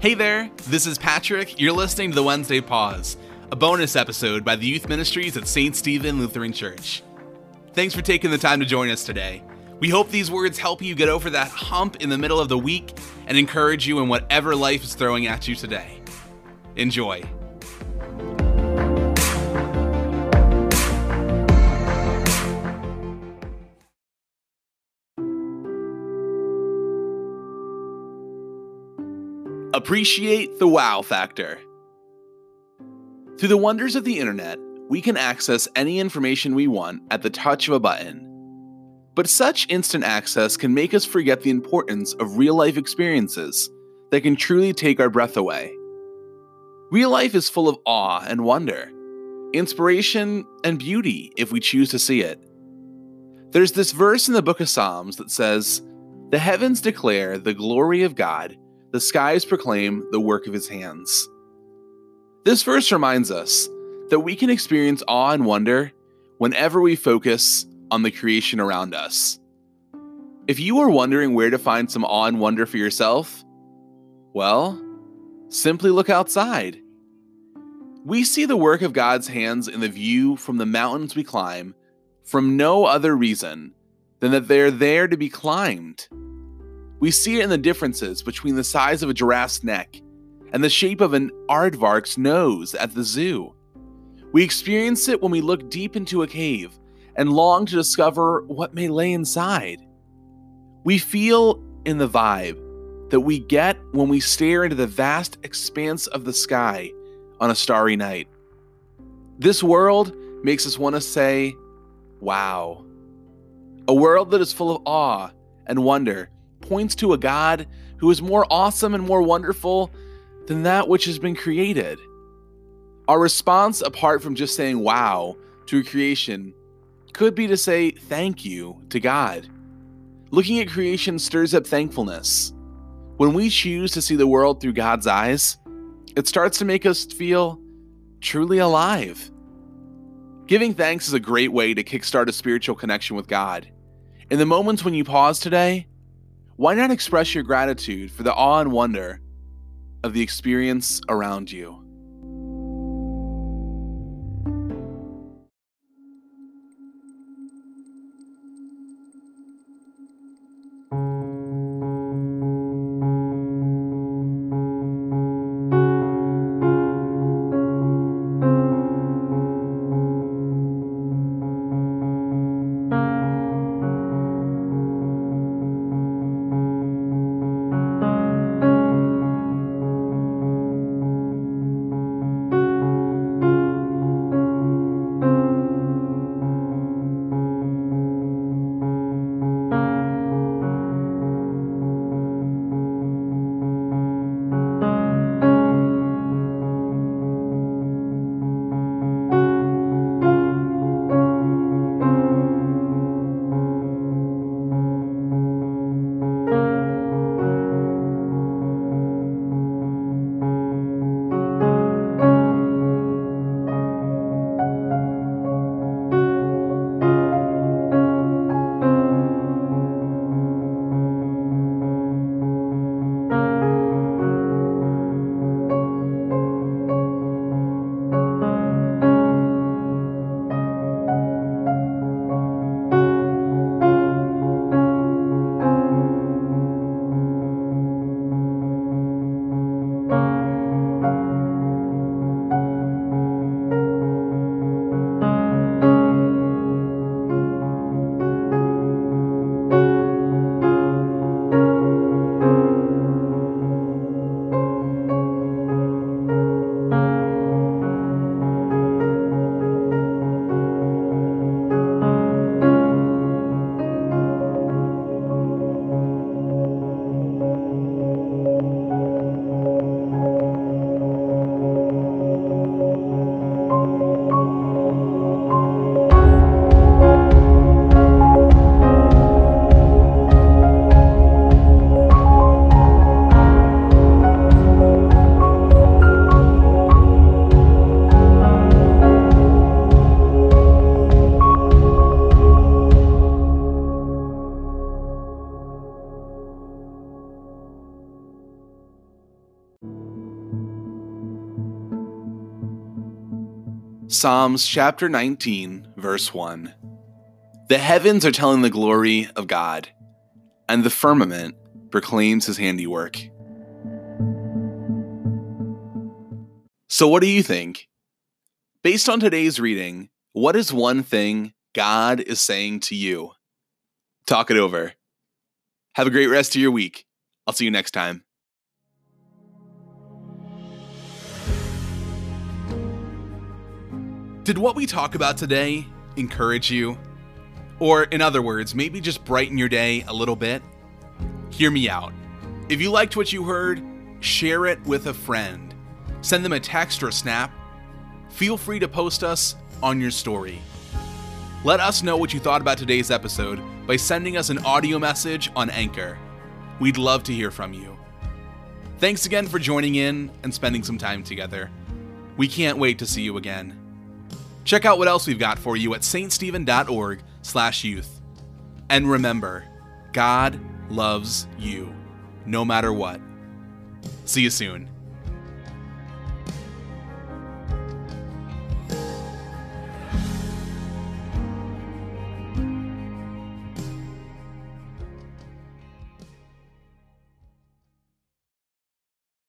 Hey there, this is Patrick. You're listening to the Wednesday Pause, a bonus episode by the youth ministries at St. Stephen Lutheran Church. Thanks for taking the time to join us today. We hope these words help you get over that hump in the middle of the week and encourage you in whatever life is throwing at you today. Enjoy. Appreciate the wow factor. Through the wonders of the internet, we can access any information we want at the touch of a button. But such instant access can make us forget the importance of real life experiences that can truly take our breath away. Real life is full of awe and wonder, inspiration and beauty if we choose to see it. There's this verse in the book of Psalms that says, The heavens declare the glory of God the skies proclaim the work of his hands. This verse reminds us that we can experience awe and wonder whenever we focus on the creation around us. If you are wondering where to find some awe and wonder for yourself, well, simply look outside. We see the work of God's hands in the view from the mountains we climb from no other reason than that they're there to be climbed. We see it in the differences between the size of a giraffe's neck and the shape of an aardvark's nose at the zoo. We experience it when we look deep into a cave and long to discover what may lay inside. We feel in the vibe that we get when we stare into the vast expanse of the sky on a starry night. This world makes us want to say, wow. A world that is full of awe and wonder points to a God who is more awesome and more wonderful than that which has been created. Our response, apart from just saying wow to creation, could be to say thank you to God. Looking at creation stirs up thankfulness. When we choose to see the world through God's eyes, it starts to make us feel truly alive. Giving thanks is a great way to kickstart a spiritual connection with God. In the moments when you pause today, why not express your gratitude for the awe and wonder of the experience around you? Psalms chapter 19, verse 1. The heavens are telling the glory of God, and the firmament proclaims his handiwork. So, what do you think? Based on today's reading, what is one thing God is saying to you? Talk it over. Have a great rest of your week. I'll see you next time. Did what we talk about today encourage you? Or, in other words, maybe just brighten your day a little bit? Hear me out. If you liked what you heard, share it with a friend. Send them a text or a snap. Feel free to post us on your story. Let us know what you thought about today's episode by sending us an audio message on Anchor. We'd love to hear from you. Thanks again for joining in and spending some time together. We can't wait to see you again. Check out what else we've got for you at ststephen.org/youth. And remember, God loves you no matter what. See you soon.